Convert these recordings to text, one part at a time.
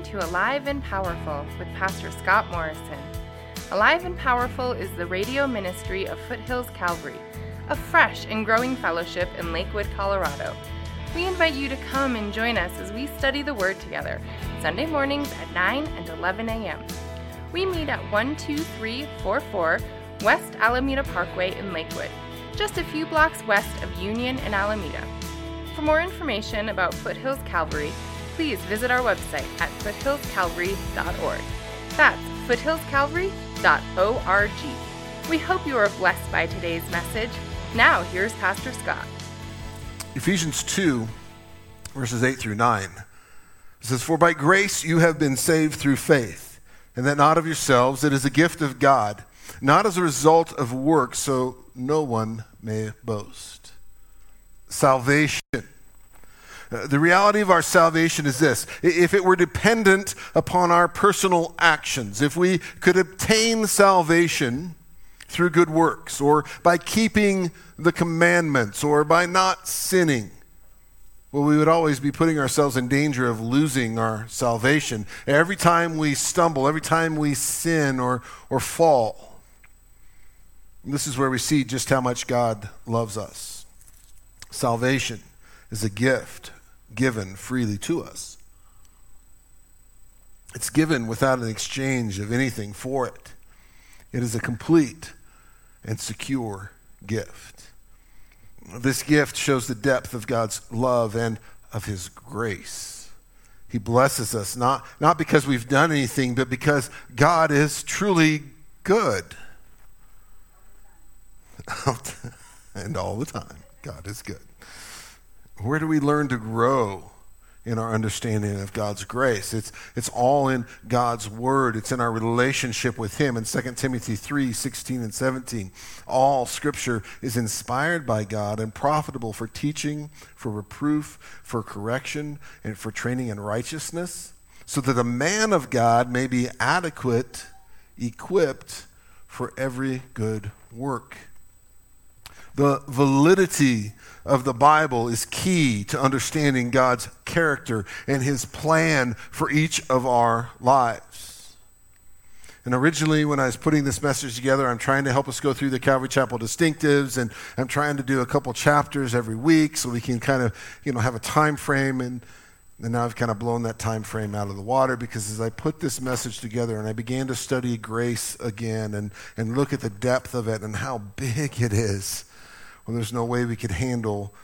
Listening to Alive and Powerful with Pastor Scott Morrison. Alive and Powerful is the radio ministry of Foothills Calvary, a fresh and growing fellowship in Lakewood, Colorado. We invite you to come and join us as we study the Word together, Sunday mornings at 9 and 11 a.m. We meet at 12344 West Alameda Parkway in Lakewood, just a few blocks west of Union and Alameda. For more information about Foothills Calvary, please visit our website at foothillscalvary.org. That's foothillscalvary.org. We hope you are blessed by today's message. Now, here's Pastor Scott. Ephesians 2, verses 8 through 9. It says, For by grace you have been saved through faith, and that not of yourselves, it is a gift of God, not as a result of works, so no one may boast. Salvation Uh, the reality of our salvation is this if it were dependent upon our personal actions, if we could obtain salvation through good works, or by keeping the commandments, or by not sinning, well, we would always be putting ourselves in danger of losing our salvation. Every time we stumble, every time we sin or, or fall, this is where we see just how much God loves us. Salvation is a gift given freely to us. It's given without an exchange of anything for it. It is a complete and secure gift. This gift shows the depth of God's love and of His grace. He blesses us not, not because we've done anything, but because God is truly good. and all the time, God is good. Where do we learn to grow in our understanding of God's grace? It's, it's all in God's Word. It's in our relationship with Him. In 2 Timothy 3 16 and 17, all Scripture is inspired by God and profitable for teaching, for reproof, for correction, and for training in righteousness, so that a man of God may be adequate, equipped for every good work. The validity of the Bible is key to understanding God's character and his plan for each of our lives. And originally, when I was putting this message together, I'm trying to help us go through the Calvary Chapel distinctives, and I'm trying to do a couple chapters every week so we can kind of, you know, have a time frame. And, and now I've kind of blown that time frame out of the water because as I put this message together and I began to study grace again and, and look at the depth of it and how big it is, well, there's no way we could handle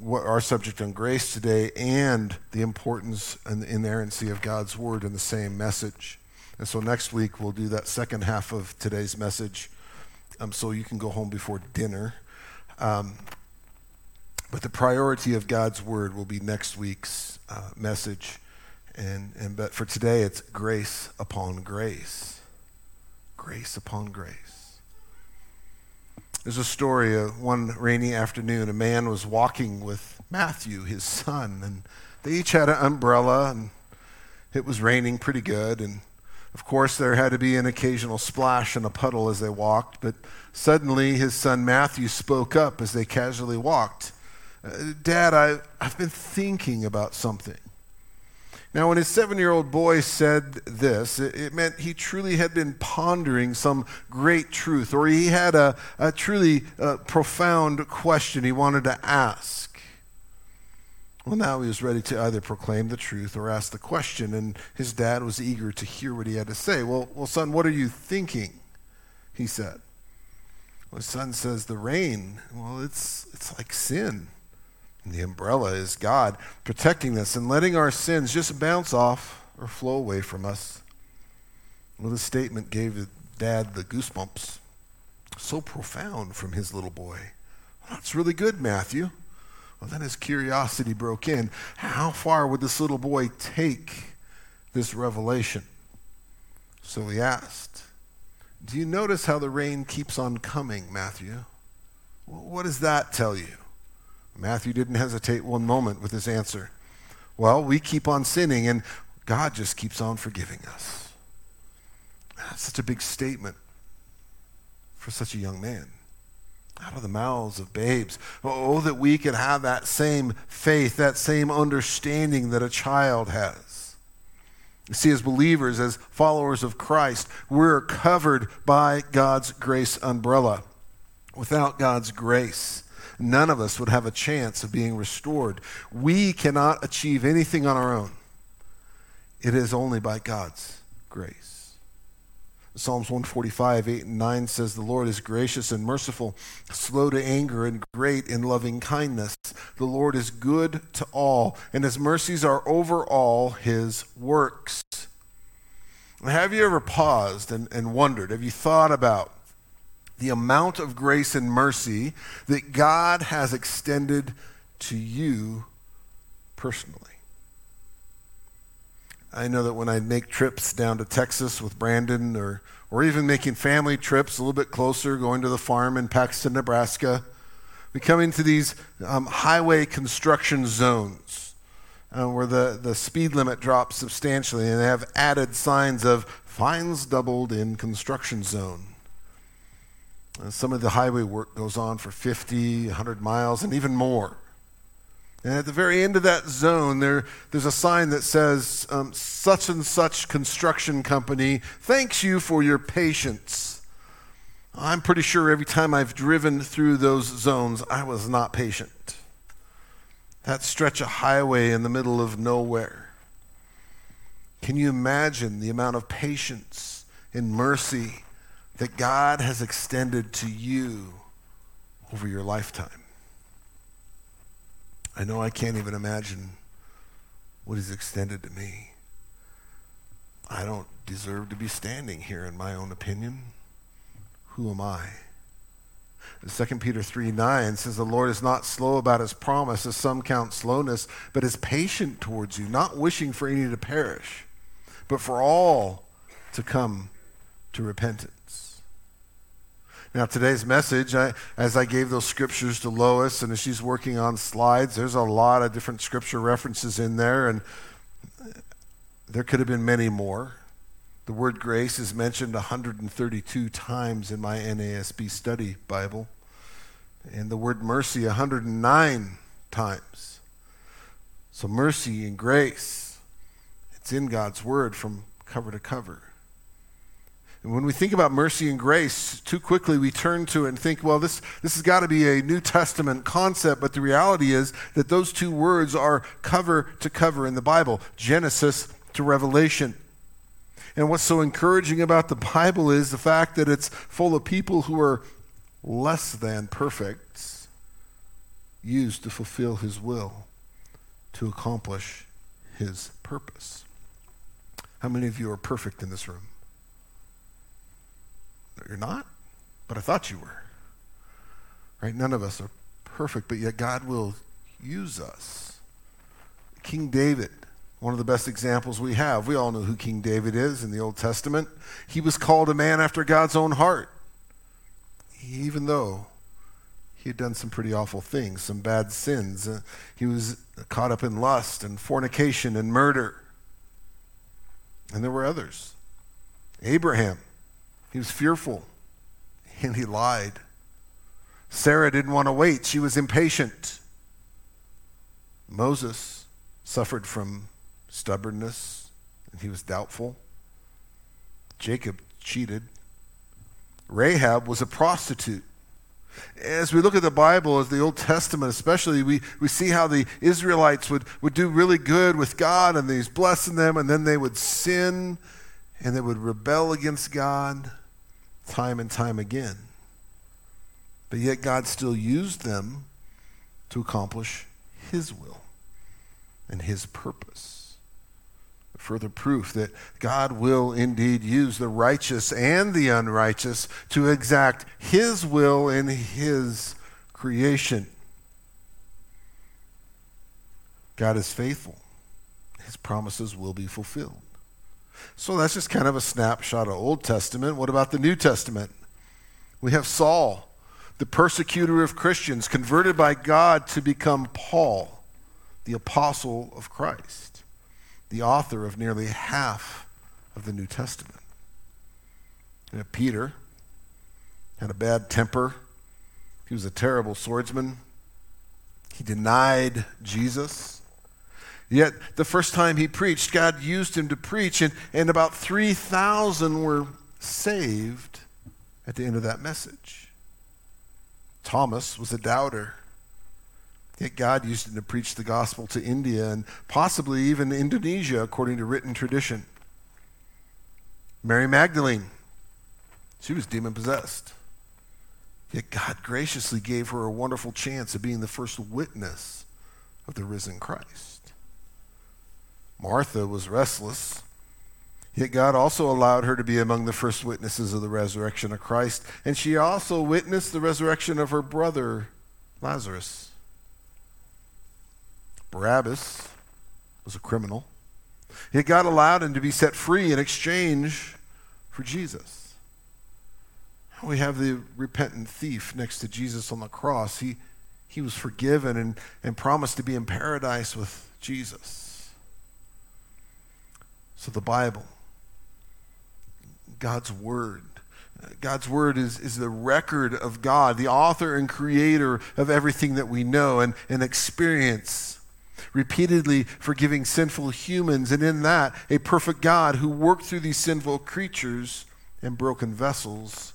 what our subject on grace today and the importance and the inerrancy of God's word in the same message. And so next week we'll do that second half of today's message, um, so you can go home before dinner. Um, but the priority of God's word will be next week's uh, message, and and but for today it's grace upon grace, grace upon grace. There's a story of one rainy afternoon, a man was walking with Matthew, his son, and they each had an umbrella, and it was raining pretty good. And of course, there had to be an occasional splash and a puddle as they walked, but suddenly his son Matthew spoke up as they casually walked. Uh, Dad, I, I've been thinking about something. Now, when his seven year old boy said this, it, meant he truly had been pondering some great truth, or he had a, a truly uh, profound question he wanted to ask. Well, now he was ready to either proclaim the truth or ask the question, and his dad was eager to hear what he had to say. Well, well son, what are you thinking? He said. Well, his son says, The rain, well, it's, it's like sin. The umbrella is God protecting us and letting our sins just bounce off or flow away from us. Well, this statement gave dad the goosebumps. So profound from his little boy. Well, that's really good, Matthew. Well, then his curiosity broke in. How far would this little boy take this revelation? So he asked, Do you notice how the rain keeps on coming, Matthew? what does that tell you? Matthew didn't hesitate one moment with his answer. Well, we keep on sinning, and God just keeps on forgiving us. That's such a big statement for such a young man. Out of the mouths of babes. Oh, that we could have that same faith, that same understanding that a child has. You See, as believers, as followers of Christ, we're covered by God's grace umbrella. Without God's grace, none of us would have a chance of being restored. We cannot achieve anything on our own. It is only by God's grace. Psalms 145, 8 and 9 says, The Lord is gracious and merciful, slow to anger, and great in loving kindness. The Lord is good to all, and his mercies are over all his works. Have you ever paused and, and wondered, have you thought about the amount of grace and mercy that God has extended to you personally? I know that when I make trips down to Texas with Brandon or, or even making family trips a little bit closer, going to the farm in Paxton, Nebraska, we come into these um, highway construction zones uh, where the, the speed limit drops substantially and they have added signs of fines doubled in construction zone. And some of the highway work goes on for 50, 100 miles, and even more. And at the very end of that zone, there, there's a sign that says, um, such and such construction company thanks you for your patience. I'm pretty sure every time I've driven through those zones, I was not patient. That stretch of highway in the middle of nowhere. Can you imagine the amount of patience and mercy that God has extended to you over your lifetime? I know I can't even imagine what is extended to me. I don't deserve to be standing here, in my own opinion. Who am I? 2 Peter 3 9 says, The Lord is not slow about his promise, as some count slowness, but is patient towards you, not wishing for any to perish, but for all to come to repentance. Now, today's message, I, as I gave those scriptures to Lois and as she's working on slides, there's a lot of different scripture references in there, and there could have been many more. The word grace is mentioned 132 times in my NASB study Bible, and the word mercy 109 times. So, mercy and grace, it's in God's word from cover to cover. When we think about mercy and grace, too quickly we turn to it and think, well, this, this has got to be a New Testament concept. But the reality is that those two words are cover to cover in the Bible Genesis to Revelation. And what's so encouraging about the Bible is the fact that it's full of people who are less than perfect, used to fulfill His will, to accomplish His purpose. How many of you are perfect in this room? You're not? But I thought you were. Right? None of us are perfect, but yet God will use us. King David, one of the best examples we have. We all know who King David is in the Old Testament. He was called a man after God's own heart, even though he had done some pretty awful things, some bad sins. Uh, he was caught up in lust and fornication and murder. And there were others. Abraham, he was fearful and he lied. Sarah didn't want to wait, she was impatient. Moses suffered from stubbornness and he was doubtful. Jacob cheated. Rahab was a prostitute. As we look at the Bible, as the Old Testament especially, we, we see how the Israelites would, would do really good with God and He's blessing them, and then they would sin and they would rebel against God time and time again. But yet God still used them to accomplish His will and His purpose. Further proof that God will indeed use the righteous and the unrighteous to exact His will in His creation. God is faithful. His promises will be fulfilled. So that's just kind of a snapshot of Old Testament. What about the New Testament? We have Saul, the persecutor of Christians, converted by God to become Paul, the apostle of Christ, the author of nearly half of the New Testament. And Peter had a bad temper. He was a terrible swordsman. He denied Jesus. Yet the first time he preached, God used him to preach, and, and about 3,000 were saved at the end of that message. Thomas was a doubter. Yet God used him to preach the gospel to India and possibly even Indonesia, according to written tradition. Mary Magdalene, she was demon possessed. Yet God graciously gave her a wonderful chance of being the first witness of the risen Christ. Martha was restless. Yet God also allowed her to be among the first witnesses of the resurrection of Christ, and she also witnessed the resurrection of her brother, Lazarus. Barabbas was a criminal. Yet God allowed him to be set free in exchange for Jesus. We have the repentant thief next to Jesus on the cross. He, he was forgiven and, and promised to be in paradise with Jesus. So the Bible, God's Word, God's Word is, is the record of God, the author and creator of everything that we know and, and experience, repeatedly forgiving sinful humans, and in that, a perfect God who worked through these sinful creatures and broken vessels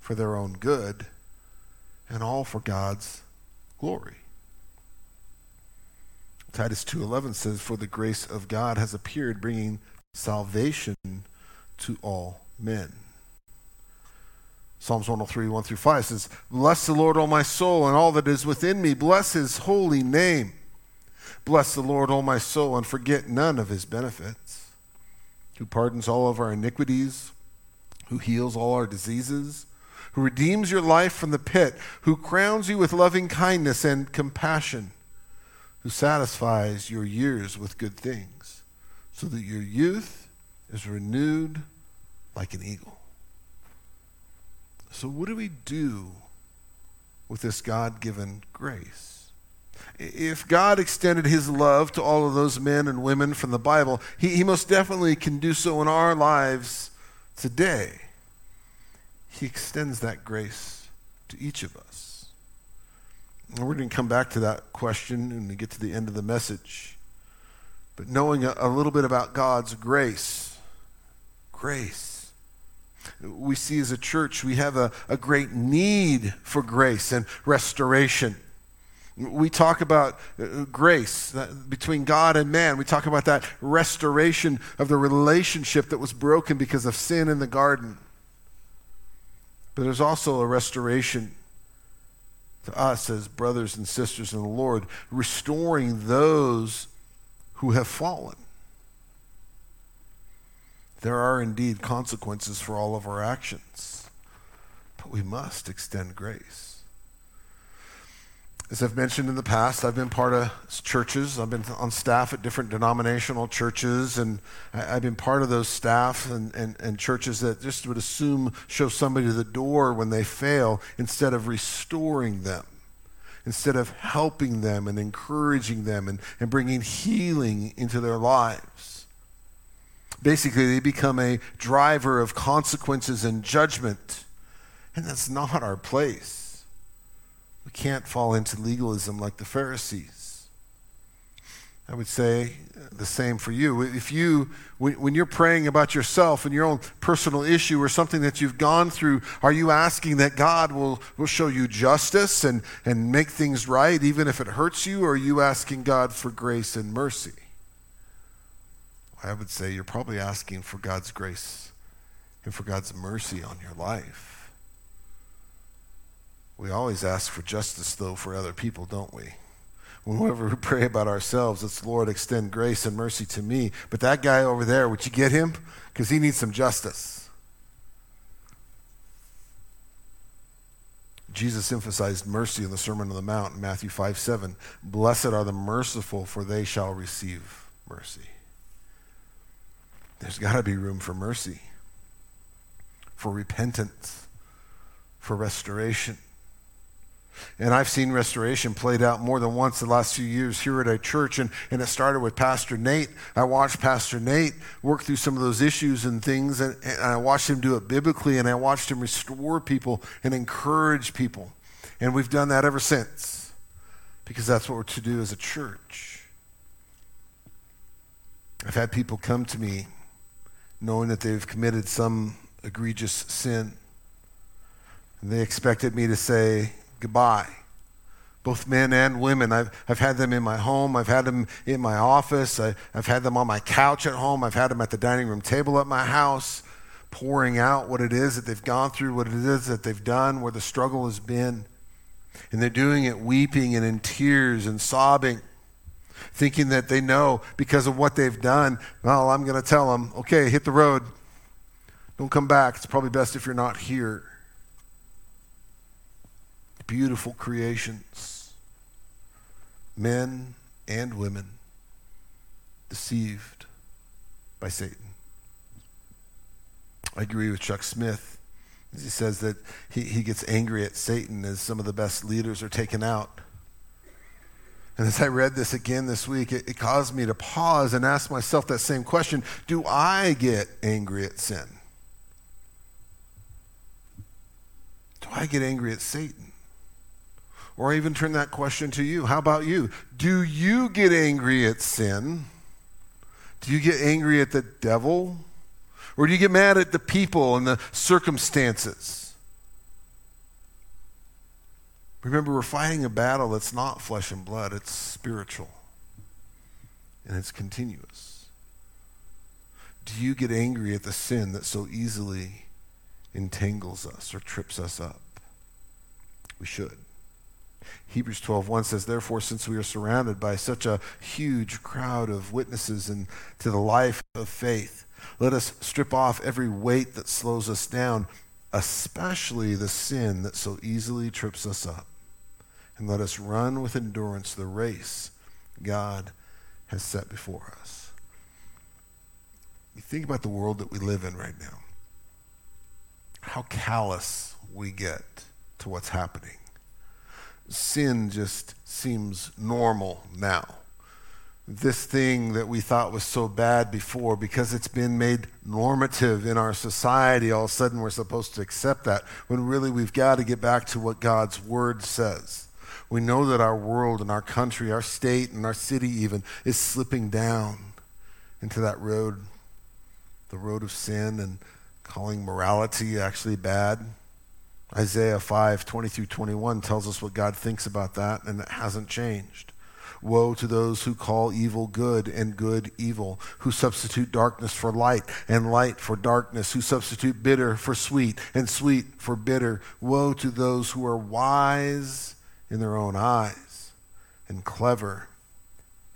for their own good, and all for God's glory. Titus 2:11 says for the grace of God has appeared bringing salvation to all men. Psalms 103, 1 through 5 says, Bless the Lord, O my soul, and all that is within me. Bless his holy name. Bless the Lord, O my soul, and forget none of his benefits, who pardons all of our iniquities, who heals all our diseases, who redeems your life from the pit, who crowns you with loving kindness and compassion, who satisfies your years with good things, so that your youth is renewed like an eagle. So, what do we do with this God given grace? If God extended his love to all of those men and women from the Bible, he, he most definitely can do so in our lives today. He extends that grace to each of us. And we're going to come back to that question when we get to the end of the message. But knowing a, a little bit about God's grace, grace. We see as a church, we have a, a great need for grace and restoration. We talk about uh, grace between God and man. We talk about that restoration of the relationship that was broken because of sin in the garden. But there's also a restoration to us as brothers and sisters in the Lord, restoring those who have fallen. There are indeed consequences for all of our actions, but we must extend grace. As I've mentioned in the past, I've been part of churches. I've been on staff at different denominational churches, and I've been part of those staff and, and, and churches that just would assume show somebody the door when they fail instead of restoring them, instead of helping them and encouraging them and, and bringing healing into their lives. Basically, they become a driver of consequences and judgment, and that's not our place. We can't fall into legalism like the Pharisees. I would say the same for you. If you, when, you're praying about yourself and your own personal issue or something that you've gone through, are you asking that God will, will show you justice and, and make things right even if it hurts you, or are you asking God for grace and mercy? I would say you're probably asking for God's grace and for God's mercy on your life. We always ask for justice, though, for other people, don't we? Whenever we pray about ourselves, it's Lord, extend grace and mercy to me. But that guy over there, would you get him? Because he needs some justice. Jesus emphasized mercy in the Sermon on the Mount in Matthew 5 7. Blessed are the merciful, for they shall receive mercy. There's got to be room for mercy, for repentance, for restoration. And I've seen restoration played out more than once the last few years here at our church. And, and it started with Pastor Nate. I watched Pastor Nate work through some of those issues and things. And, and I watched him do it biblically. And I watched him restore people and encourage people. And we've done that ever since because that's what we're to do as a church. I've had people come to me knowing that they've committed some egregious sin. And they expected me to say goodbye. Both men and women. I've, I've had them in my home. I've had them in my office. I, I've had them on my couch at home. I've had them at the dining room table at my house, pouring out what it is that they've gone through, what it is that they've done, where the struggle has been. And they're doing it weeping and in tears and sobbing thinking that they know because of what they've done. Well, I'm going to tell them, okay, hit the road. Don't come back. It's probably best if you're not here. Beautiful creations, men and women deceived by Satan. I agree with Chuck Smith. He says that he, he gets angry at Satan as some of the best leaders are taken out. And as I read this again this week, it, it, caused me to pause and ask myself that same question Do I get angry at sin? Do I get angry at Satan? Or even turn that question to you. How about you? Do you get angry at sin? Do you get angry at the devil? Or do you get mad at the people and the circumstances? Remember, we're fighting a battle that's not flesh and blood, it's spiritual. And it's continuous. Do you get angry at the sin that so easily entangles us or trips us up? We should. Hebrews 12:1 says, "Therefore, since we are surrounded by such a huge crowd of witnesses and to the life of faith, let us strip off every weight that slows us down, especially the sin that so easily trips us up. And let us run with endurance the race God has set before us. You think about the world that we live in right now, how callous we get to what's happening. Sin just seems normal now this thing that we thought was so bad before because it's been made normative in our society. All of a sudden, we're supposed to accept that when really we've got to get back to what God's Word says. We know that our world and our country, our state and our city even, is slipping down into that road, the road of sin and calling morality actually bad. Isaiah 5 20 through 21 tells us what God thinks about that, and it hasn't changed. Woe to those who call evil good and good evil, who substitute darkness for light and light for darkness, who substitute bitter for sweet and sweet for bitter. Woe to those who are wise in their own eyes and clever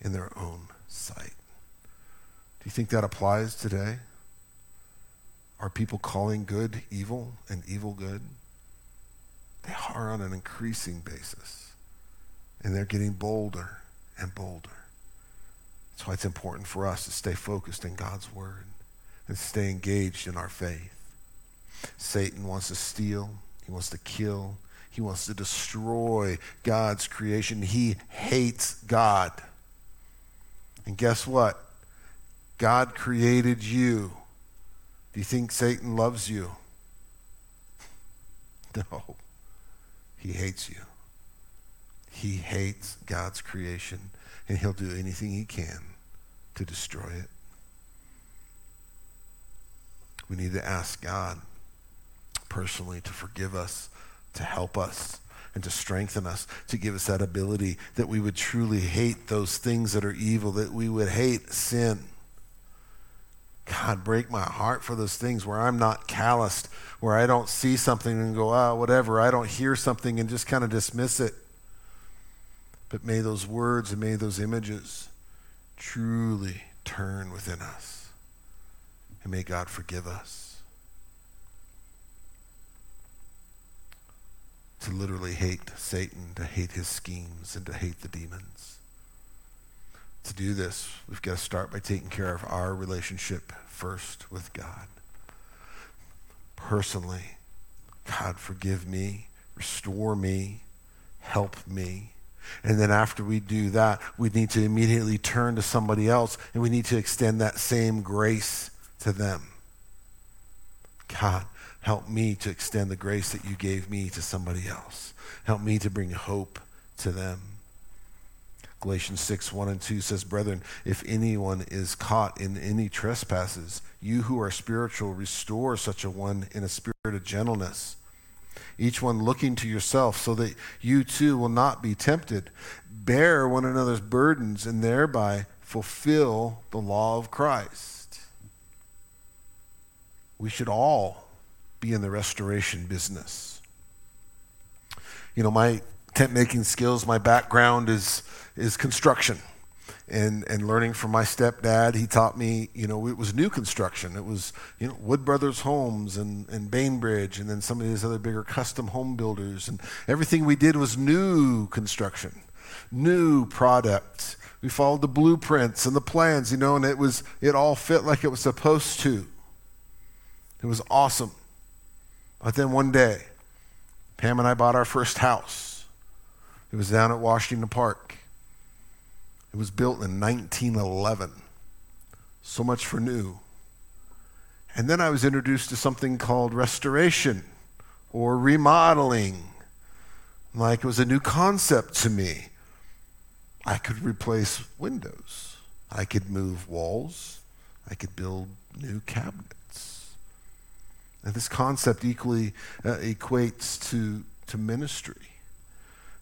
in their own sight. Do you think that applies today? Are people calling good evil and evil good? They are on an increasing basis. And they're getting bolder and bolder. That's why it's important for us to stay focused in God's Word and stay engaged in our faith. Satan wants to steal, he wants to kill, he wants to destroy God's creation. He hates God. And guess what? God created you. Do you think Satan loves you? No. He hates you. He hates God's creation, and he'll do anything he can to destroy it. We need to ask God personally to forgive us, to help us, and to strengthen us, to give us that ability that we would truly hate those things that are evil, that we would hate sin. God, break my heart for those things where I'm not calloused, where I don't see something and go, ah, whatever. I don't hear something and just kind of dismiss it. But may those words and may those images truly turn within us. And may God forgive us. To literally hate Satan, to hate his schemes, and to hate the demons. To do this, we've got to start by taking care of our relationship first with God. Personally, God, forgive me, restore me, help me. And then after we do that, we need to immediately turn to somebody else and we need to extend that same grace to them. God, help me to extend the grace that you gave me to somebody else. Help me to bring hope to them. Galatians 6, 1 and 2 says, Brethren, if anyone is caught in any trespasses, you who are spiritual, restore such a one in a spirit of gentleness. Each one looking to yourself, so that you too will not be tempted. Bear one another's burdens, and thereby fulfill the law of Christ. We should all be in the restoration business. You know, my tent making skills, my background is is construction. And, and learning from my stepdad, he taught me, you know, it was new construction. It was, you know, Wood Brothers Homes and, and Bainbridge and then some of these other bigger custom home builders. And everything we did was new construction, new product. We followed the blueprints and the plans, you know, and it was, it all fit like it was supposed to. It was awesome. But then one day, Pam and I bought our first house. It was down at Washington Park. It was built in 1911. So much for new. And then I was introduced to something called restoration or remodeling. Like it was a new concept to me. I could replace windows, I could move walls, I could build new cabinets. And this concept equally uh, equates to, to ministry.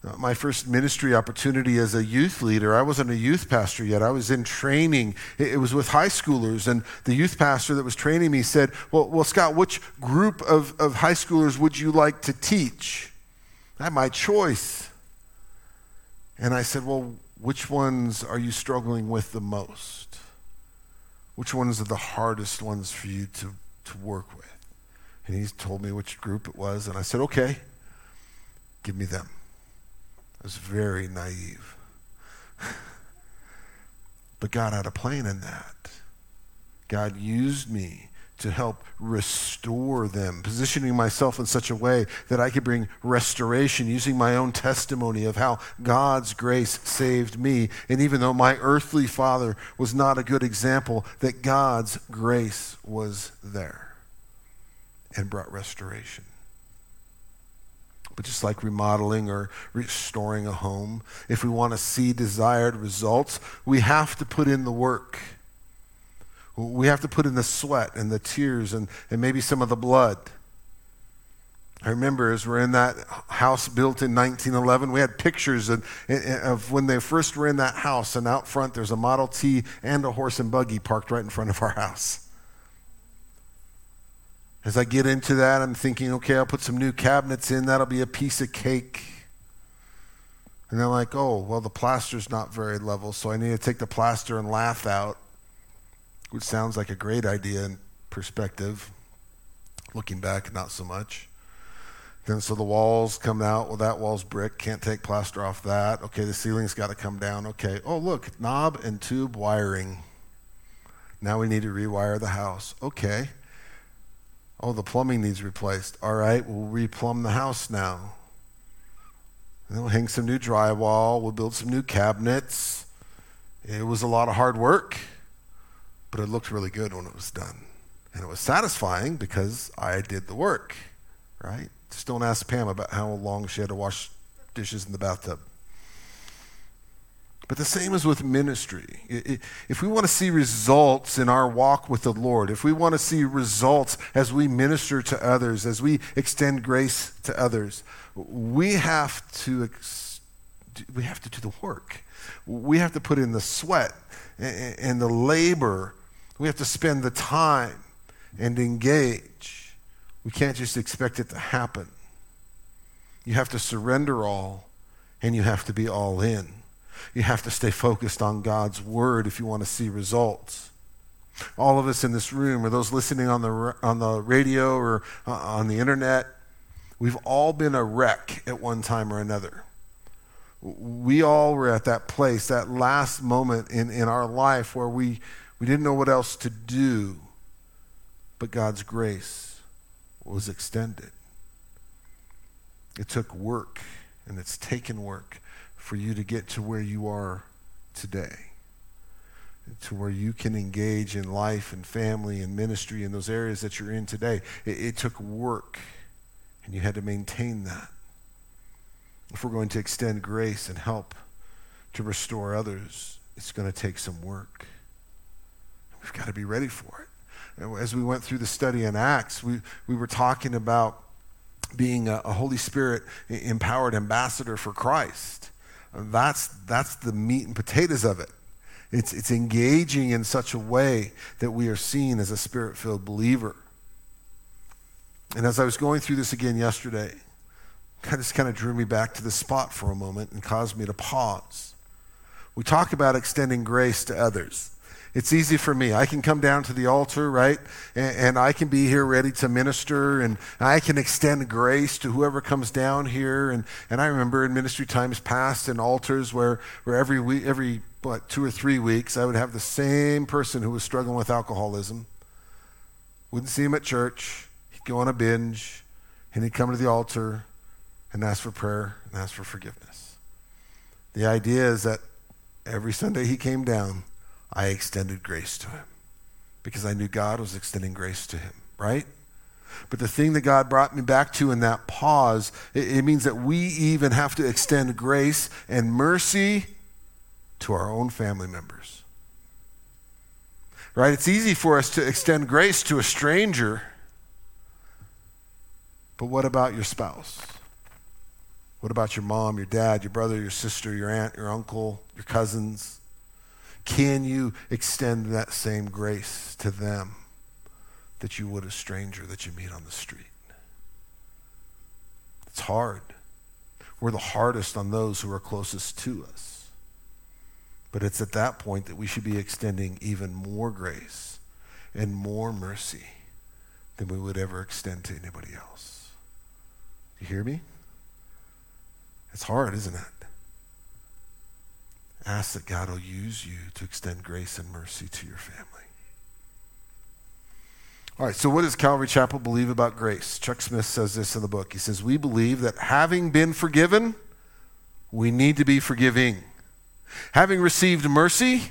Uh, my first ministry opportunity as a youth leader, I wasn't a youth pastor yet. I was in training. It, was with high schoolers, and the youth pastor that was training me said, Well, well Scott, which group of, of high schoolers would you like to teach? I had my choice. And I said, Well, which ones are you struggling with the most? Which ones are the hardest ones for you to, to work with? And he told me which group it was, and I said, Okay, give me them. Was very naive. but God had a plan in that. God used me to help restore them, positioning myself in such a way that I could bring restoration, using my own testimony of how God's grace saved me. And even though my earthly father was not a good example, that God's grace was there and brought restoration. But just like remodeling or restoring a home, if we want to see desired results, we have to put in the work. We have to put in the sweat and the tears and, and maybe some of the blood. I remember as we're in that house built in 1911, we had pictures of, of, when they first were in that house, and out front there's a Model T and a horse and buggy parked right in front of our house. As I get into that, I'm thinking, okay, I'll put some new cabinets in. That'll be a piece of cake. And they're like, oh, well, the plaster's not very level, so I need to take the plaster and lath out, which sounds like a great idea in perspective. Looking back, not so much. Then so the walls come out. Well, that wall's brick. Can't take plaster off that. Okay, the ceiling's got to come down. Okay. Oh, look, knob and tube wiring. Now we need to rewire the house. Okay. Oh, the plumbing needs replaced. All right, we'll replumb the house now. And we'll hang some new drywall. We'll build some new cabinets. It was a lot of hard work, but it looked really good when it was done. And it was satisfying because I did the work, right? Just don't ask Pam about how long she had to wash dishes in the bathtub. But the same is with ministry. If we want to see results in our walk with the Lord, if we want to see results as we minister to others, as we extend grace to others, we have to, we have to do the work. We have to put in the sweat and the labor. We have to spend the time and engage. We can't just expect it to happen. You have to surrender all and you have to be all in. You have to stay focused on God's word if you want to see results. All of us in this room, or those listening on the, on the radio or uh, on the internet, we've all been a wreck at one time or another. We all were at that place, that last moment in, in our life where we, we didn't know what else to do, but God's grace was extended. It took work, and it's taken work for you to get to where you are today, to where you can engage in life and family and ministry in those areas that you're in today. It, it took work, and you had to maintain that. If we're going to extend grace and help to restore others, it's going to take some work. We've got to be ready for it. As we went through the study in Acts, we, we were talking about being a, a Holy Spirit empowered ambassador for Christ. That's, that's the meat and potatoes of it. It's, it's engaging in such a way that we are seen as a spirit filled believer. And as I was going through this again yesterday, it just kind of drew me back to the spot for a moment and caused me to pause. We talk about extending grace to others. It's easy for me. I can come down to the altar, right? And, and, I can be here ready to minister, and I can extend grace to whoever comes down here. And, and I remember in ministry times past in altars where, where every week, every what, two or three weeks, I would have the same person who was struggling with alcoholism. Wouldn't see him at church. He'd go on a binge, and he'd come to the altar and ask for prayer and ask for forgiveness. The idea is that every Sunday he came down, I extended grace to him because I knew God was extending grace to him, right? But the thing that God brought me back to in that pause, it, it, means that we even have to extend grace and mercy to our own family members. Right? It's easy for us to extend grace to a stranger, but what about your spouse? What about your mom, your dad, your brother, your sister, your aunt, your uncle, your cousins? Can you extend that same grace to them that you would a stranger that you meet on the street? It's hard. We're the hardest on those who are closest to us. But it's at that point that we should be extending even more grace and more mercy than we would ever extend to anybody else. You hear me? It's hard, isn't it? Ask that God will use you to extend grace and mercy to your family. All right, so what does Calvary Chapel believe about grace? Chuck Smith says this in the book. He says, We believe that having been forgiven, we need to be forgiving. Having received mercy,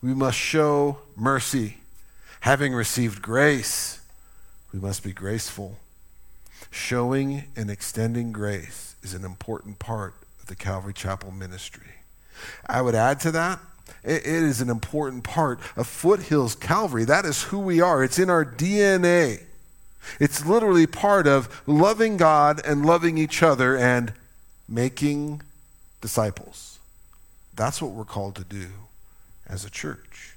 we must show mercy. Having received grace, we must be graceful. Showing and extending grace is an important part of the Calvary Chapel ministry. I would add to that, it, is an important part of Foothills Calvary. That is who we are, it's in our DNA. It's literally part of loving God and loving each other and making disciples. That's what we're called to do as a church.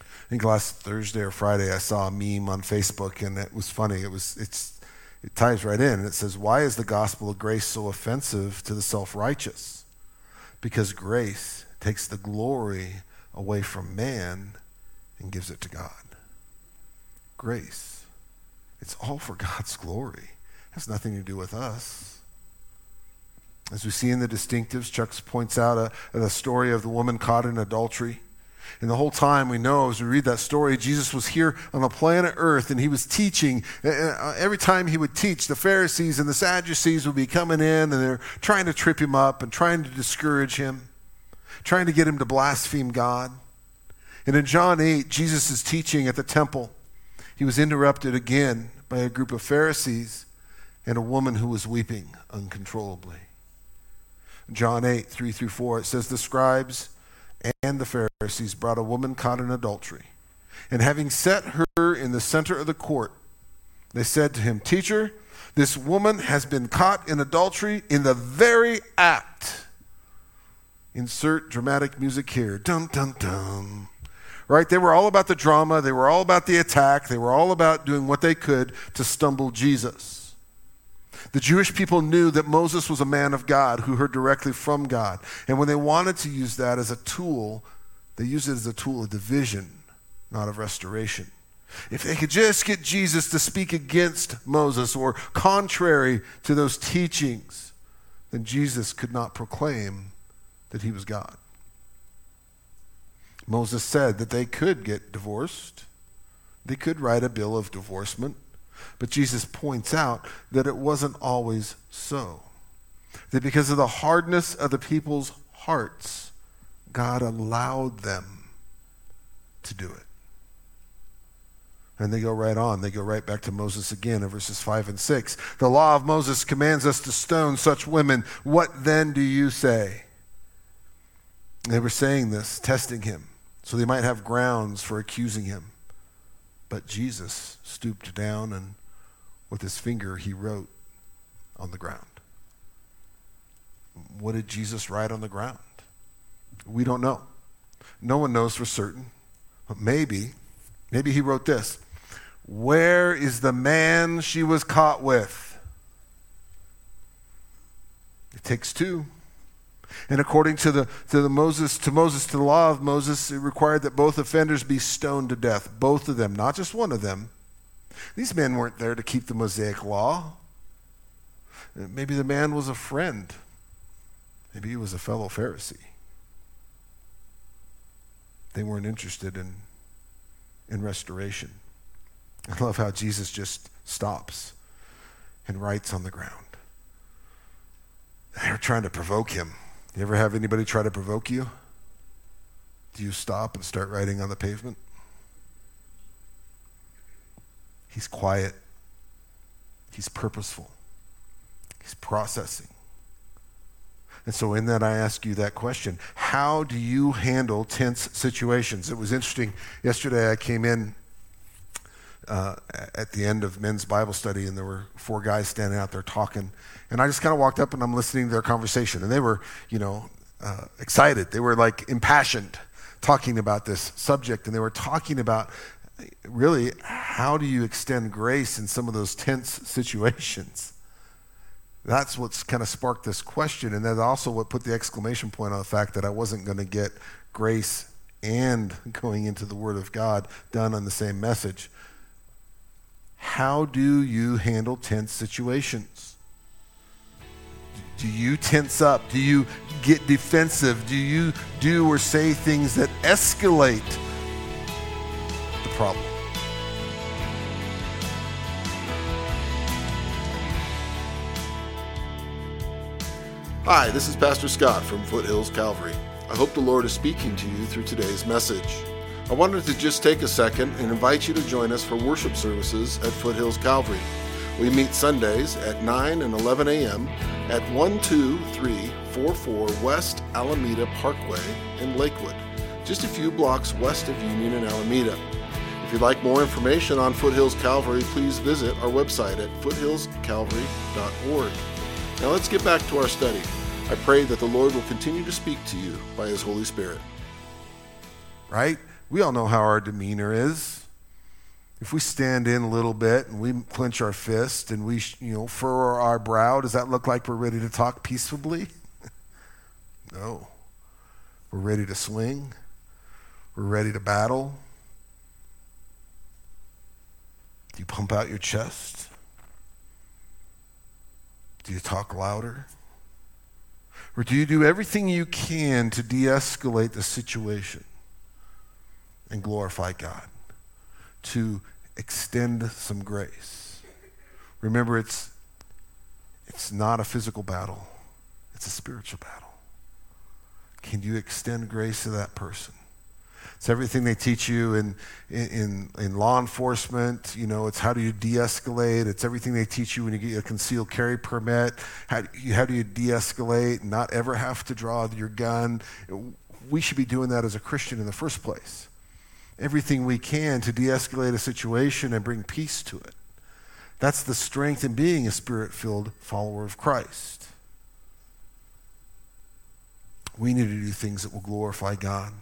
I think last Thursday or Friday I saw a meme on Facebook and it was funny. It was it's it ties right in and it says, Why is the gospel of grace so offensive to the self righteous? Because grace takes the glory away from man and gives it to God. Grace. It's all for God's glory. It has nothing to do with us. As we see in the distinctives, Chuck points out a, story of the woman caught in adultery. And the whole time we know, as we read that story, Jesus was here on the planet Earth and he was teaching. Uh, uh, every time he would teach, the Pharisees and the Sadducees would be coming in and they're trying to trip him up and trying to discourage him, trying to get him to blaspheme God. And in John 8, Jesus is teaching at the temple. He was interrupted again by a group of Pharisees and a woman who was weeping uncontrollably. John 8, 3 through 4, it says, The scribes and the Pharisees brought a woman caught in adultery. And having set her in the center of the court, they said to him, Teacher, this woman has been caught in adultery in the very act. Insert dramatic music here. Dum, dum, dum. Right? They were all about the drama. They were all about the attack. They were all about doing what they could to stumble Jesus. The Jewish people knew that Moses was a man of God who heard directly from God. And when they wanted to use that as a tool, they used it as a tool of division, not of restoration. If they could just get Jesus to speak against Moses or contrary to those teachings, then Jesus could not proclaim that he was God. Moses said that they could get divorced, they could write a bill of divorcement, but Jesus points out that it wasn't always so. That because of the hardness of the people's hearts, God allowed them to do it. And they go right on. They go right back to Moses again in verses 5 and 6. The law of Moses commands us to stone such women. What then do you say? they were saying this, testing him, so they might have grounds for accusing him. But Jesus stooped down and with his finger he wrote on the ground. What did Jesus write on the ground? We don't know. No one knows for certain. But maybe, maybe he wrote this Where is the man she was caught with? It takes two. And according to the, to the Moses to Moses to the law of Moses, it required that both offenders be stoned to death, both of them, not just one of them. These men weren't there to keep the Mosaic law. Uh, maybe the man was a friend. Maybe he was a fellow Pharisee. They weren't interested in, in restoration. I love how Jesus just stops and writes on the ground. They're trying to provoke him. You ever have anybody try to provoke you? Do you stop and start writing on the pavement? He's quiet. He's purposeful. He's processing. And so, in that, I ask you that question How do you handle tense situations? It was interesting. Yesterday, I came in uh, at the end of men's Bible study, and there were four guys standing out there talking. And I just kind of walked up and I'm listening to their conversation. And they were, you know, uh, excited. They were like impassioned talking about this subject. And they were talking about really how do you extend grace in some of those tense situations? That's what's kind of sparked this question. And that's also what put the exclamation point on the fact that I wasn't going to get grace and going into the Word of God done on the same message. How do you handle tense situations? Do you tense up? Do you get defensive? Do you do or say things that escalate the problem? Hi, this is Pastor Scott from Foothills Calvary. I hope the Lord is speaking to you through today's message. I wanted to just take a second and invite you to join us for worship services at Foothills Calvary. We meet Sundays at 9 and 11 a.m. at 12344 West Alameda Parkway in Lakewood, just a few blocks west of Union and Alameda. If you'd like more information on Foothills Calvary, please visit our website at foothillscalvary.org. Now let's get back to our study. I pray that the Lord will continue to speak to you by His Holy Spirit. Right? We all know how our demeanor is. If we stand in a little bit and we clench our fist and we, you know, furrow our brow, does that look like we're ready to talk peacefully? no. We're ready to swing. We're ready to battle. Do you pump out your chest? Do you talk louder? Or do you do everything you can to de escalate the situation and glorify God? To extend some grace. Remember, it's, it's not a physical battle, it's a spiritual battle. Can you extend grace to that person? It's everything they teach you in, in, in law enforcement. You know, it's how do you de escalate. It's everything they teach you when you get a concealed carry permit. How, how do you de escalate and not ever have to draw your gun? We should be doing that as a Christian in the first place. Everything we can to de escalate a situation and bring peace to it. That's the strength in being a spirit filled follower of Christ. We need to do things that will glorify God.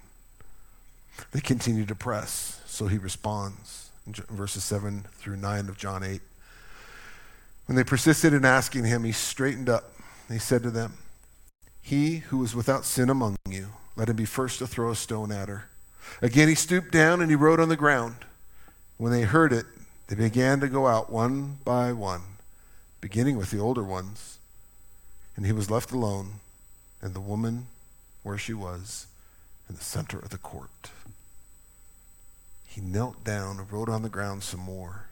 They continue to press, so he responds in verses 7 through 9 of John 8. When they persisted in asking him, he straightened up. He said to them, He who is without sin among you, let him be first to throw a stone at her. Again he stooped down and he wrote on the ground. When they heard it, they began to go out one by one, beginning with the older ones. And he was left alone, and the woman where she was, in the center of the court. He knelt down and wrote on the ground some more.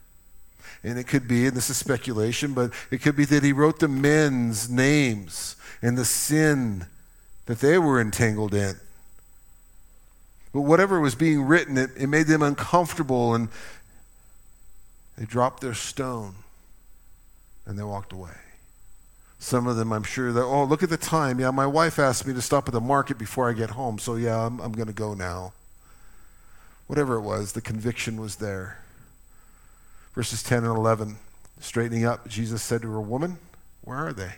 And it could be, and this is speculation, but it could be that he wrote the men's names and the sin that they were entangled in. But whatever was being written, it, it made them uncomfortable and they dropped their stone and they walked away. Some of them, I'm sure, that, oh, look at the time. Yeah, my wife asked me to stop at the market before I get home, so yeah, I'm, I'm going to go now. Whatever it was, the conviction was there. Verses 10 and 11. Straightening up, Jesus said to her, Woman, where are they?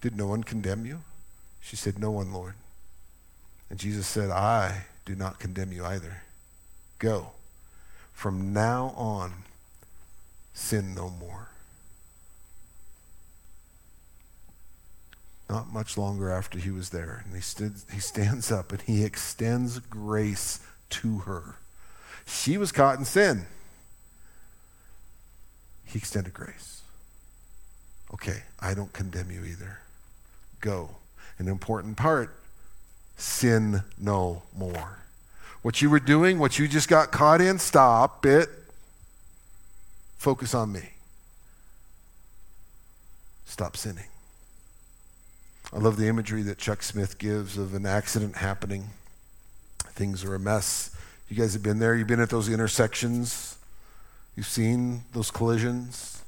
Did no one condemn you? She said, No one, Lord. And Jesus said, I do not condemn you either. Go. From now on, sin no more. Not much longer after he was there, and he, stood, he stands up and he extends grace to her. She was caught in sin. He extended grace. Okay, I don't condemn you either. Go. An important part sin no more. What you were doing, what you just got caught in, stop it. Focus on me. Stop sinning. I love the imagery that Chuck Smith gives of an accident happening. Things are a mess. You guys have been there. You've been at those intersections. You've seen those collisions.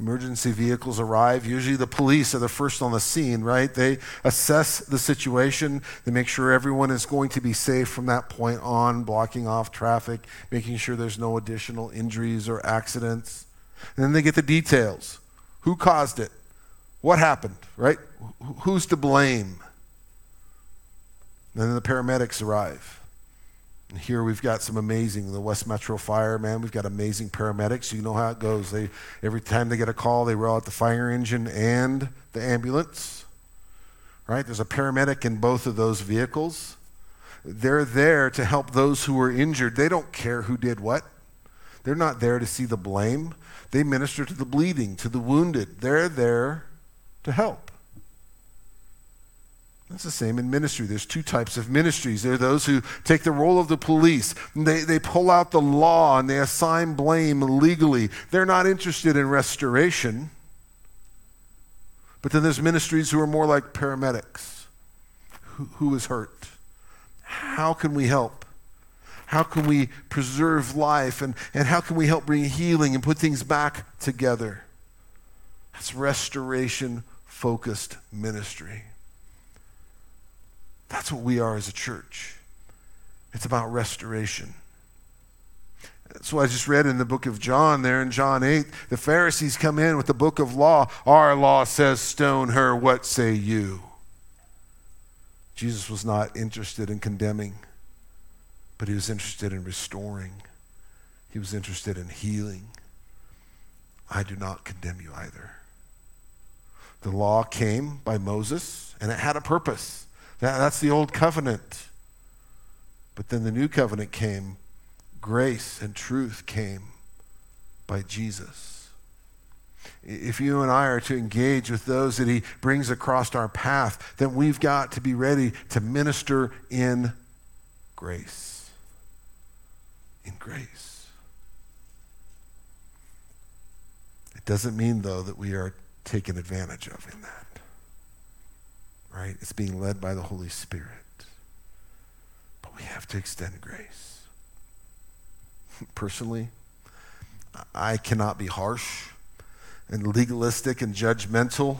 Emergency vehicles arrive. Usually the police are the first on the scene, right? They assess the situation. They make sure everyone is going to be safe from that point on, blocking off traffic, making sure there's no additional injuries or accidents. And then they get the details. Who caused it? What happened, right? Who's to blame? And then the paramedics arrive. Here we've got some amazing, the West Metro Fire, man, we've got amazing paramedics. You know how it goes. They, every time they get a call, they roll out the fire engine and the ambulance. Right? There's a paramedic in both of those vehicles. They're there to help those who are injured. They don't care who did what. They're not there to see the blame. They minister to the bleeding, to the wounded. They're there to help. That's the same in ministry. There's two types of ministries. There are those who take the role of the police. They, they pull out the law and they assign blame legally. They're not interested in restoration. But then there's ministries who are more like paramedics. Who, who is hurt? How can we help? How can we preserve life? And, and how can we help bring healing and put things back together? That's restoration focused ministry. That's what we are as a church. It's about restoration. So I just read in the book of John there in John 8, the Pharisees come in with the book of law. Our law says, stone her. What say you? Jesus was not interested in condemning, but he was interested in restoring. He was interested in healing. I do not condemn you either. The law came by Moses, and it had a purpose. That, that's the old covenant. But then the new covenant came. Grace and truth came by Jesus. If you and I are to engage with those that he brings across our path, then we've got to be ready to minister in grace. In grace. It doesn't mean, though, that we are taken advantage of in that right? It's being led by the Holy Spirit. But we have to extend grace. Personally, I cannot be harsh and legalistic and judgmental,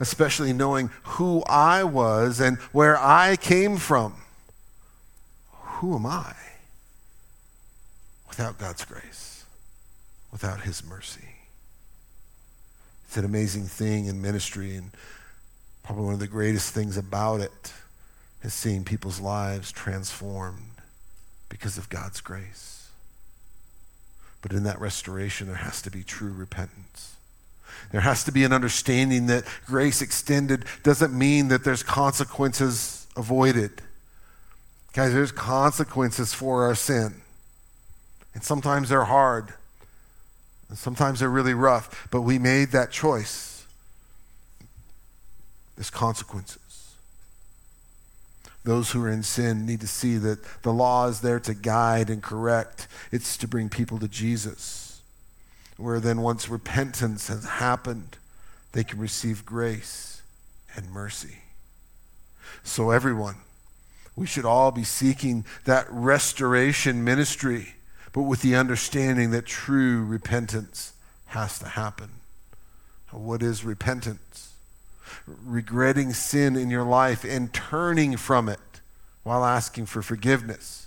especially knowing who I was and where I came from. Who am I without God's grace, without His mercy? It's an amazing thing in ministry and Probably one of the greatest things about it is seeing people's lives transformed because of God's grace. But in that restoration, there has to be true repentance. There has to be an understanding that grace extended doesn't mean that there's consequences avoided. Guys, there's consequences for our sin. And sometimes they're hard. And sometimes they're really rough. But we made that choice. There's consequences. Those who are in sin need to see that the law is there to guide and correct. It's to bring people to Jesus. Where then, once repentance has happened, they can receive grace and mercy. So, everyone, we should all be seeking that restoration ministry, but with the understanding that true repentance has to happen. What is repentance? Regretting sin in your life and turning from it while asking for forgiveness.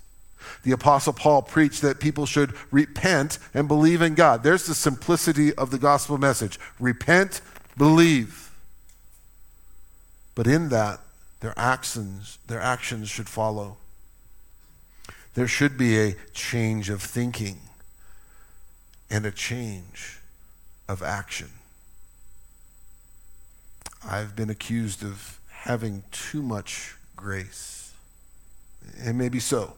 The Apostle Paul preached that people should repent and believe in God. There's the simplicity of the gospel message repent, believe. But in that, their actions, their actions should follow. There should be a change of thinking and a change of action. I've been accused of having too much grace. And maybe so.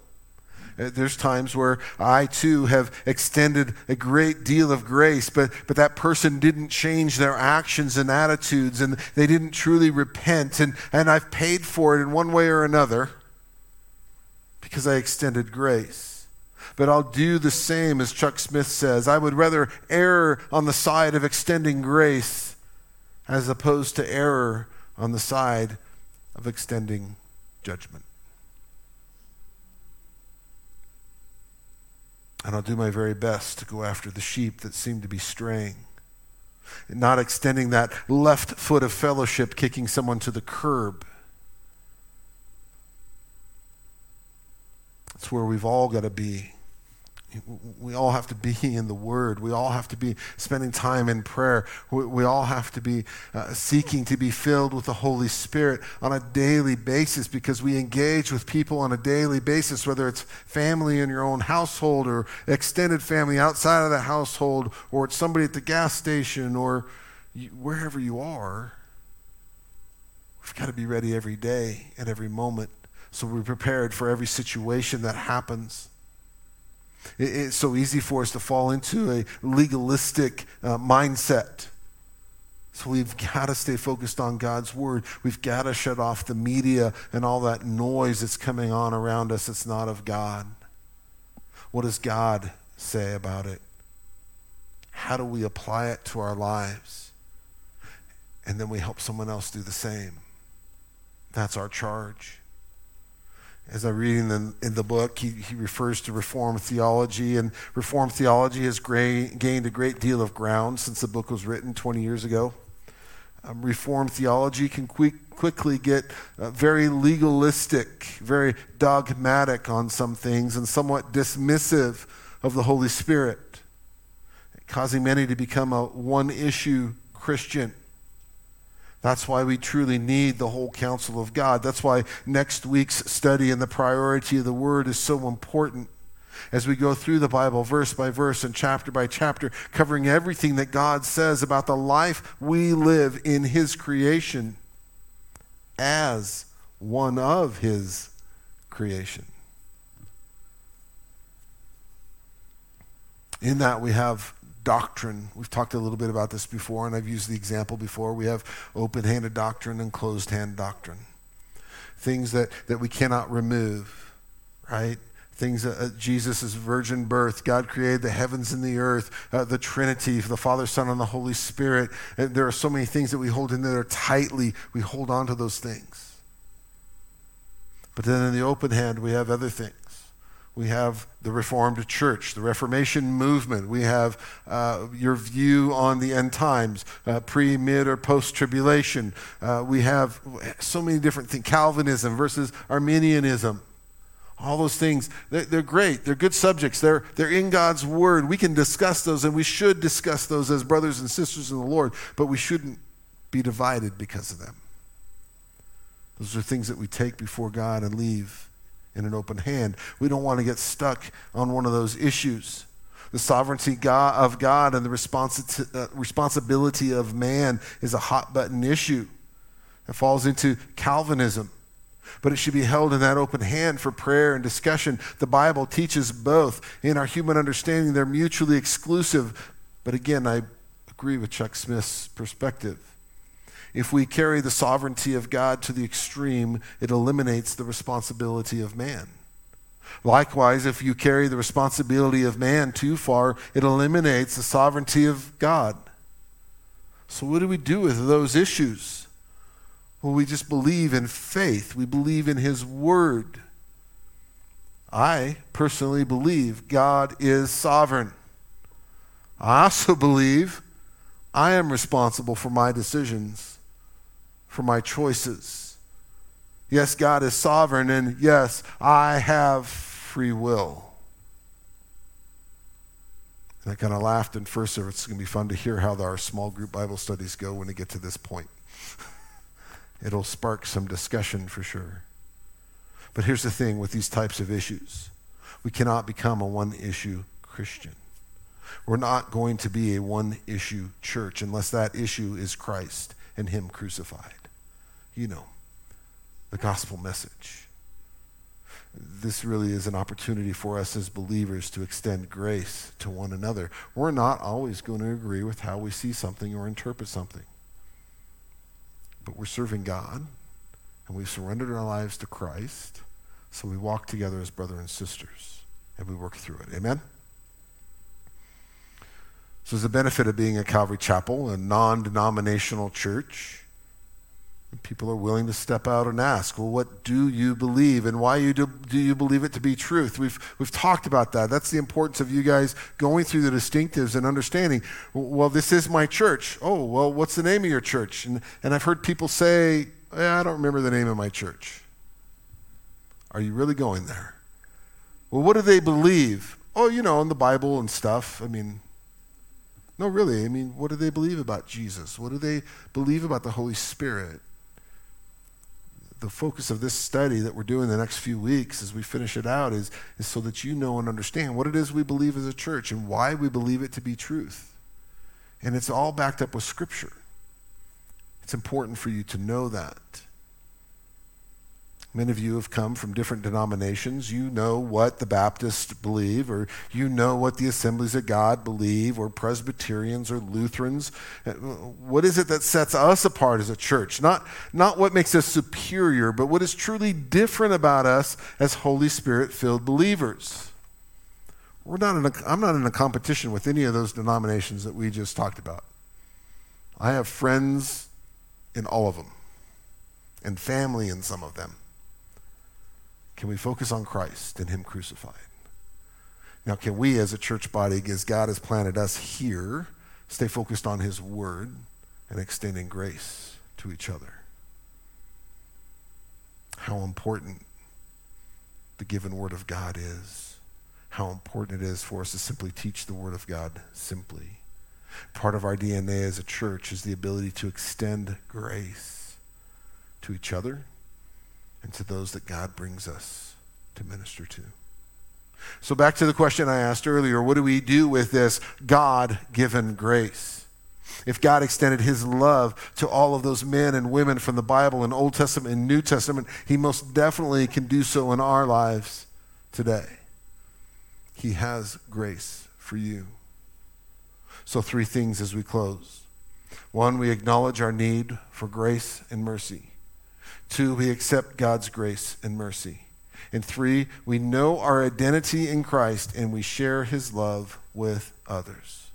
Uh, there's times where I too have extended a great deal of grace, but, but that person didn't change their actions and attitudes, and they didn't truly repent, and, and I've paid for it in one way or another because I extended grace. But I'll do the same as Chuck Smith says. I would rather err on the side of extending grace as opposed to error on the side of extending judgment. And I'll do my very best to go after the sheep that seem to be straying. And not extending that left foot of fellowship, kicking someone to the curb. That's where we've all got to be we all have to be in the Word. We all have to be spending time in prayer. We, we all have to be uh, seeking to be filled with the Holy Spirit on a daily basis because we engage with people on a daily basis, whether it's family in your own household or extended family outside of the household or it's somebody at the gas station or you, wherever you are. We've got to be ready every day and every moment so we're prepared for every situation that happens. It's so easy for us to fall into a legalistic uh, mindset. So we've got to stay focused on God's word. We've got to shut off the media and all that noise that's coming on around us that's not of God. What does God say about it? How do we apply it to our lives? And then we help someone else do the same. That's our charge as I read in the, in the book, he, he refers to Reformed theology, and Reformed theology has gained a great deal of ground since the book was written 20 years ago. Um, Reformed theology can quick, quickly get uh, very legalistic, very dogmatic on some things, and somewhat dismissive of the Holy Spirit, causing many to become a one issue Christian. That's why we truly need the whole counsel of God. That's why next week's study and the priority of the Word is so important as we go through the Bible verse by verse and chapter by chapter, covering everything that God says about the life we live in His creation as one of His creation. In that, we have doctrine. We've talked a little bit about this before, and I've used the example before. We have open handed doctrine and closed hand doctrine. Things that, that we cannot remove, right? Things that uh, Jesus' virgin birth, God created the heavens and the earth, uh, the Trinity, the Father, Son, and the Holy Spirit. And there are so many things that we hold in there tightly. We hold on to those things. But then in the open hand, we have other things we have the Reformed Church, the Reformation movement. We have uh, your view on the end times, uh, pre, mid, or post tribulation. Uh, we have so many different things Calvinism versus Arminianism. All those things, they're, they're, great. They're good subjects. They're, they're in God's Word. We can discuss those, and we should discuss those as brothers and sisters in the Lord, but we shouldn't be divided because of them. Those are things that we take before God and leave in an open hand. We don't want to get stuck on one of those issues. The sovereignty of God and the uh, responsibility of man is a hot button issue. It falls into Calvinism. But it should be held in that open hand for prayer and discussion. The Bible teaches both. In our human understanding, they're mutually exclusive. But again, I agree with Chuck Smith's perspective. If we carry the sovereignty of God to the extreme, it eliminates the responsibility of man. Likewise, if you carry the responsibility of man too far, it eliminates the sovereignty of God. So, what do we do with those issues? Well, we just believe in faith, we believe in His Word. I personally believe God is sovereign. I also believe I am responsible for my decisions, for my choices. Yes, God is sovereign, and yes, I have free will. And I kind of laughed in first service. It's going to be fun to hear how our small group Bible studies go when we get to this point. It'll spark some discussion for sure. But here's the thing with these types of issues we cannot become a one issue Christian. We're not going to be a one issue church unless that issue is Christ and Him crucified. You know, the gospel message. This really is an opportunity for us as believers to extend grace to one another. We're not always going to agree with how we see something or interpret something. But we're serving God, and we've surrendered our lives to Christ, so we walk together as brother and sisters, and we work through it. Amen? So, there's the benefit of being a Calvary Chapel, a non denominational church. People are willing to step out and ask, well, what do you believe and why you do, do you believe it to be truth? We've, we've talked about that. That's the importance of you guys going through the distinctives and understanding, well, this is my church. Oh, well, what's the name of your church? And, and I've heard people say, I don't remember the name of my church. Are you really going there? Well, what do they believe? Oh, you know, in the Bible and stuff. I mean, no, really. I mean, what do they believe about Jesus? What do they believe about the Holy Spirit? The focus of this study that we're doing the next few weeks as we finish it out is, is so that you know and understand what it is we believe as a church and why we believe it to be truth. And it's all backed up with Scripture. It's important for you to know that. Many of you have come from different denominations. You know what the Baptists believe, or you know what the Assemblies of God believe, or Presbyterians or Lutherans. Uh, what is it that sets us apart as a church? Not, not what makes us superior, but what is truly different about us as Holy Spirit filled believers. We're not in a, I'm not in a competition with any of those denominations that we just talked about. I have friends in all of them, and family in some of them. Can we focus on Christ and Him crucified? Now, can we as a church body, as God has planted us here, stay focused on His Word and extending grace to each other? How important the given Word of God is. How important it is for us to simply teach the Word of God simply. Part of our DNA as a church is the ability to extend grace to each other and to those that God brings us to minister to. So, back to the question I asked earlier what do we do with this God given grace? If God extended his love to all of those men and women from the Bible and Old Testament and New Testament, he most definitely can do so in our lives today. He has grace for you. So, three things as we close. One, we acknowledge our need for grace and mercy. Two, we accept God's grace and mercy. And three, we know our identity in Christ and we share his love with others.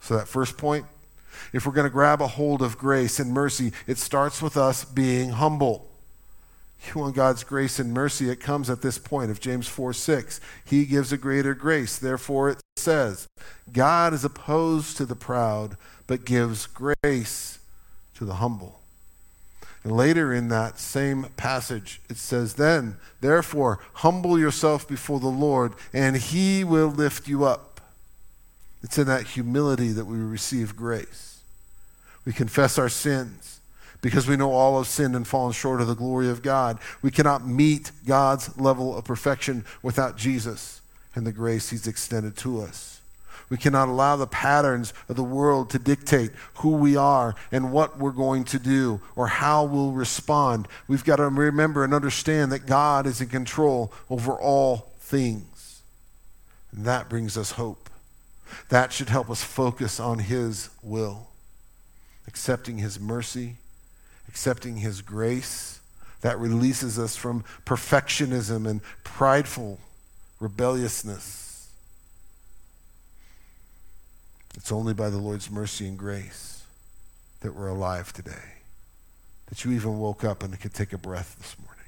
So, that first point, if we're going to grab a hold of grace and mercy, it starts with us being humble. You want God's grace and mercy, it comes at this point of James 4 6. He gives a greater grace. Therefore, it says, God is opposed to the proud, but gives grace to the humble. And later in that same passage, it says, Then, therefore, humble yourself before the Lord, and he will lift you up. It's in that humility that we receive grace. We confess our sins because we know all have sinned and fallen short of the glory of God. We cannot meet God's level of perfection without Jesus and the grace he's extended to us. We cannot allow the patterns of the world to dictate who we are and what we're going to do or how we'll respond. We've got to remember and understand that God is in control over all things. And that brings us hope. That should help us focus on His will, accepting His mercy, accepting His grace. That releases us from perfectionism and prideful rebelliousness It's only by the Lord's mercy and grace that we're alive today, that you even woke up and could take a breath this morning.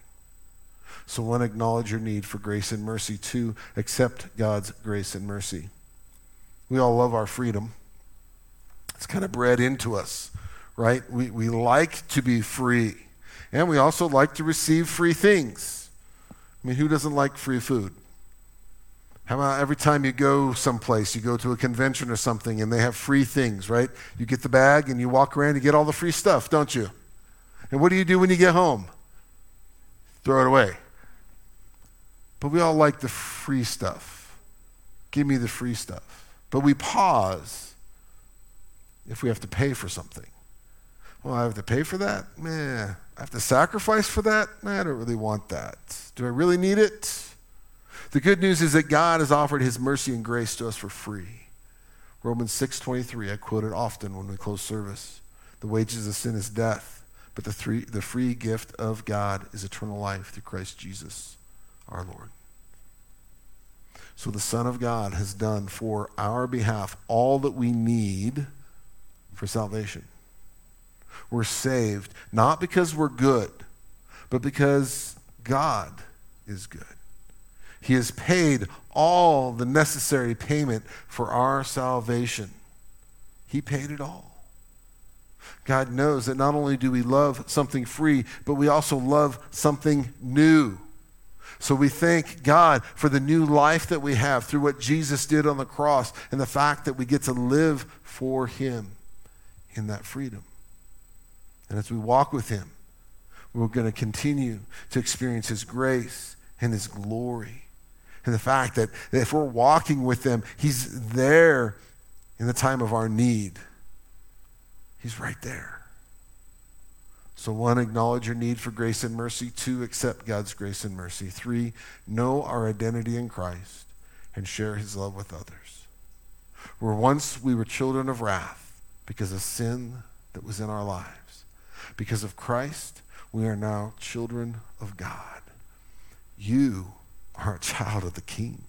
So, one, acknowledge your need for grace and mercy. Two, accept God's grace and mercy. We all love our freedom. It's kind of bred into us, right? We, we like to be free. And we also like to receive free things. I mean, who doesn't like free food? How about every time you go someplace, you go to a convention or something and they have free things, right? You get the bag and you walk around, you get all the free stuff, don't you? And what do you do when you get home? Throw it away. But we all like the free stuff. Give me the free stuff. But we pause if we have to pay for something. Well, I have to pay for that? Meh. I have to sacrifice for that? Nah, I don't really want that. Do I really need it? The good news is that God has offered his mercy and grace to us for free. Romans 6:23, I quote it often when we close service. The wages of sin is death, but the, three, the free gift of God is eternal life through Christ Jesus, our Lord. So the Son of God has done for our behalf all that we need for salvation. We're saved not because we're good, but because God is good. He has paid all the necessary payment for our salvation. He paid it all. God knows that not only do we love something free, but we also love something new. So we thank God for the new life that we have through what Jesus did on the cross and the fact that we get to live for Him in that freedom. And as we walk with Him, we're going to continue to experience His grace and His glory. And the fact that if we're walking with Him, He's there in the time of our need. He's right there. So, one, acknowledge your need for grace and mercy. Two, accept God's grace and mercy. Three, know our identity in Christ and share his love with others. Where once we were children of wrath because of sin that was in our lives, because of Christ, we are now children of God. You are a child of the King.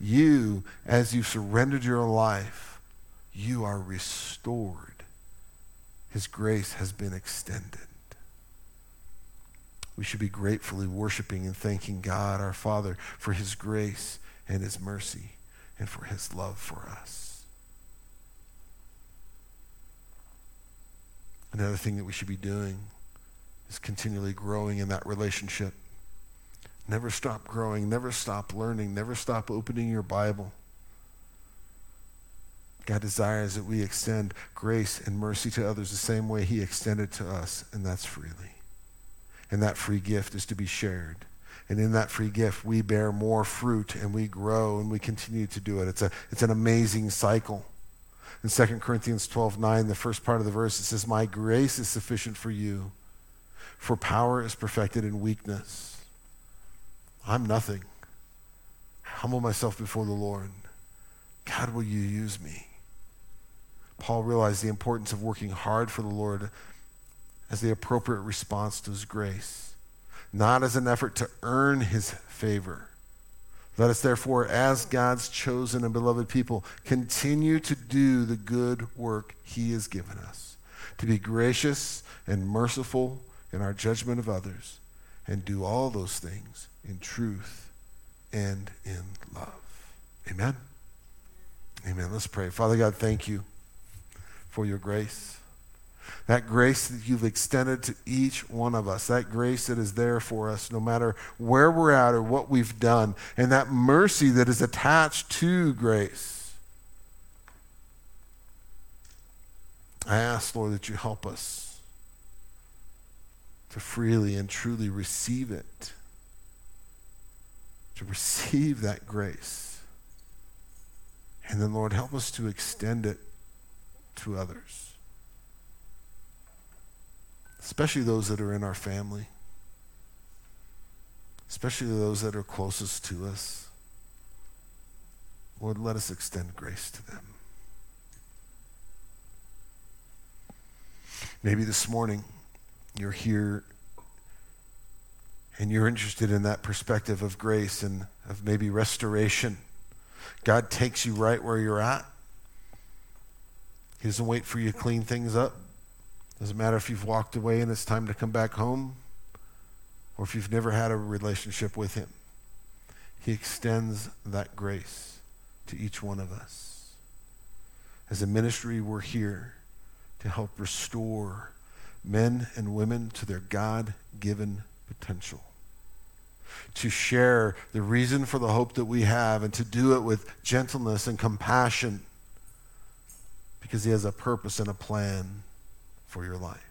You, as you surrendered your life, you are restored his grace has been extended. We should be gratefully worshiping and thanking God, our Father, for His grace and His mercy and for His love for us. Another thing that we should be doing is continually growing in that relationship. Never stop growing, never stop learning, never stop opening your Bible. God desires that we extend grace and mercy to others the same way He extended to us, and that's freely. And that free gift is to be shared. And in that free gift, we bear more fruit and we grow and we continue to do it. It's, a, it's an amazing cycle. In 2 Corinthians 12 9, the first part of the verse, it says, My grace is sufficient for you, for power is perfected in weakness. I'm nothing. Humble myself before the Lord. God, will you use me? Paul realized the importance of working hard for the Lord as the appropriate response to his grace, not as an effort to earn his favor. Let us therefore, as God's chosen and beloved people, continue to do the good work he has given us, to be gracious and merciful in our judgment of others, and do all those things in truth and in love. Amen. Amen. Let's pray. Father God, thank you for your grace. That grace that you've extended to each one of us, that grace that is there for us no matter where we're at or what we've done, and that mercy that is attached to grace. I ask, Lord, that you help us to freely and truly receive it, to receive that grace. And then, Lord, help us to extend it to others, especially those that are in our family, especially those that are closest to us. Lord, let us extend grace to them. Maybe this morning you're here and you're interested in that perspective of grace and of maybe restoration. God takes you right where you're at he doesn't wait for you to clean things up. Doesn't matter if you've walked away and it's time to come back home or if you've never had a relationship with Him. He extends that grace to each one of us. As a ministry, we're here to help restore men and women to their God given potential. To share the reason for the hope that we have and to do it with gentleness and compassion because He has a purpose and a plan for your life.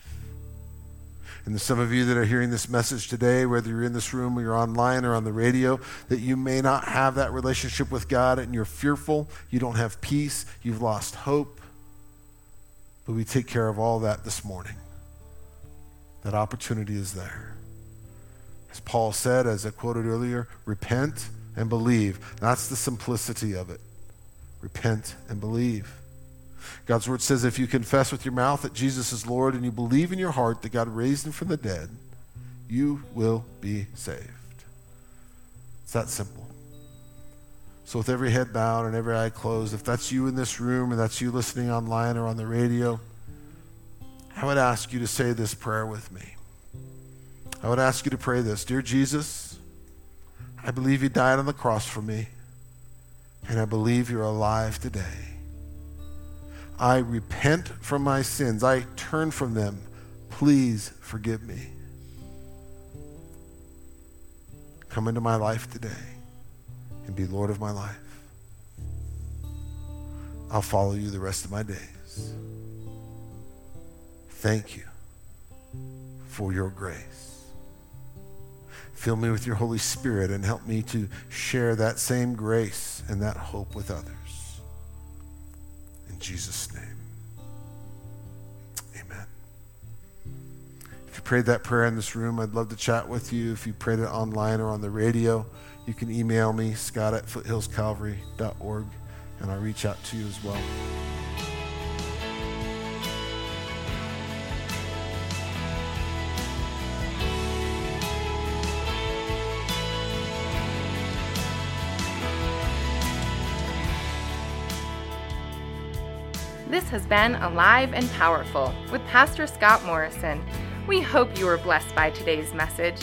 And some of you that are hearing this message today, whether you're in this room or you're online or on the radio, that you may not have that relationship with God and you're fearful, you don't have peace, you've lost hope. But we take care of all that this morning. That opportunity is there. As Paul said, as I quoted earlier, repent and believe. That's the simplicity of it. Repent and believe. God's word says if you confess with your mouth that Jesus is Lord and you believe in your heart that God raised him from the dead, you will be saved. It's that simple. So, with every head bowed and every eye closed, if that's you in this room and that's you listening online or on the radio, I would ask you to say this prayer with me. I would ask you to pray this Dear Jesus, I believe you died on the cross for me, and I believe you're alive today. I repent from my sins. I turn from them. Please forgive me. Come into my life today and be Lord of my life. I'll follow you the rest of my days. Thank you for your grace. Fill me with your Holy Spirit and help me to share that same grace and that hope with others. In Jesus' name. Amen. If you prayed that prayer in this room, I'd love to chat with you. If you prayed it online or on the radio, you can email me, scott at foothillscalvary.org, and I'll reach out to you as well. Has been Alive and Powerful with Pastor Scott Morrison. We hope you were blessed by today's message.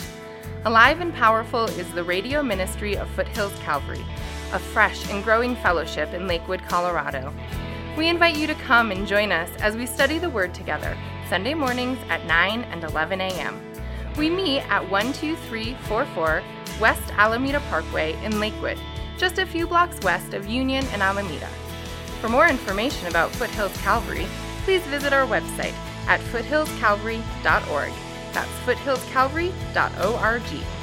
Alive and Powerful is the radio ministry of Foothills Calvary, a fresh and growing fellowship in Lakewood, Colorado. We invite you to come and join us as we study the Word together, Sunday mornings at 9 and 11 a.m. We meet at 12344 West Alameda Parkway in Lakewood, just a few blocks west of Union and Alameda. For more information about Foothills Calvary, please visit our website at foothillscalvary.org. That's foothillscalvary.org.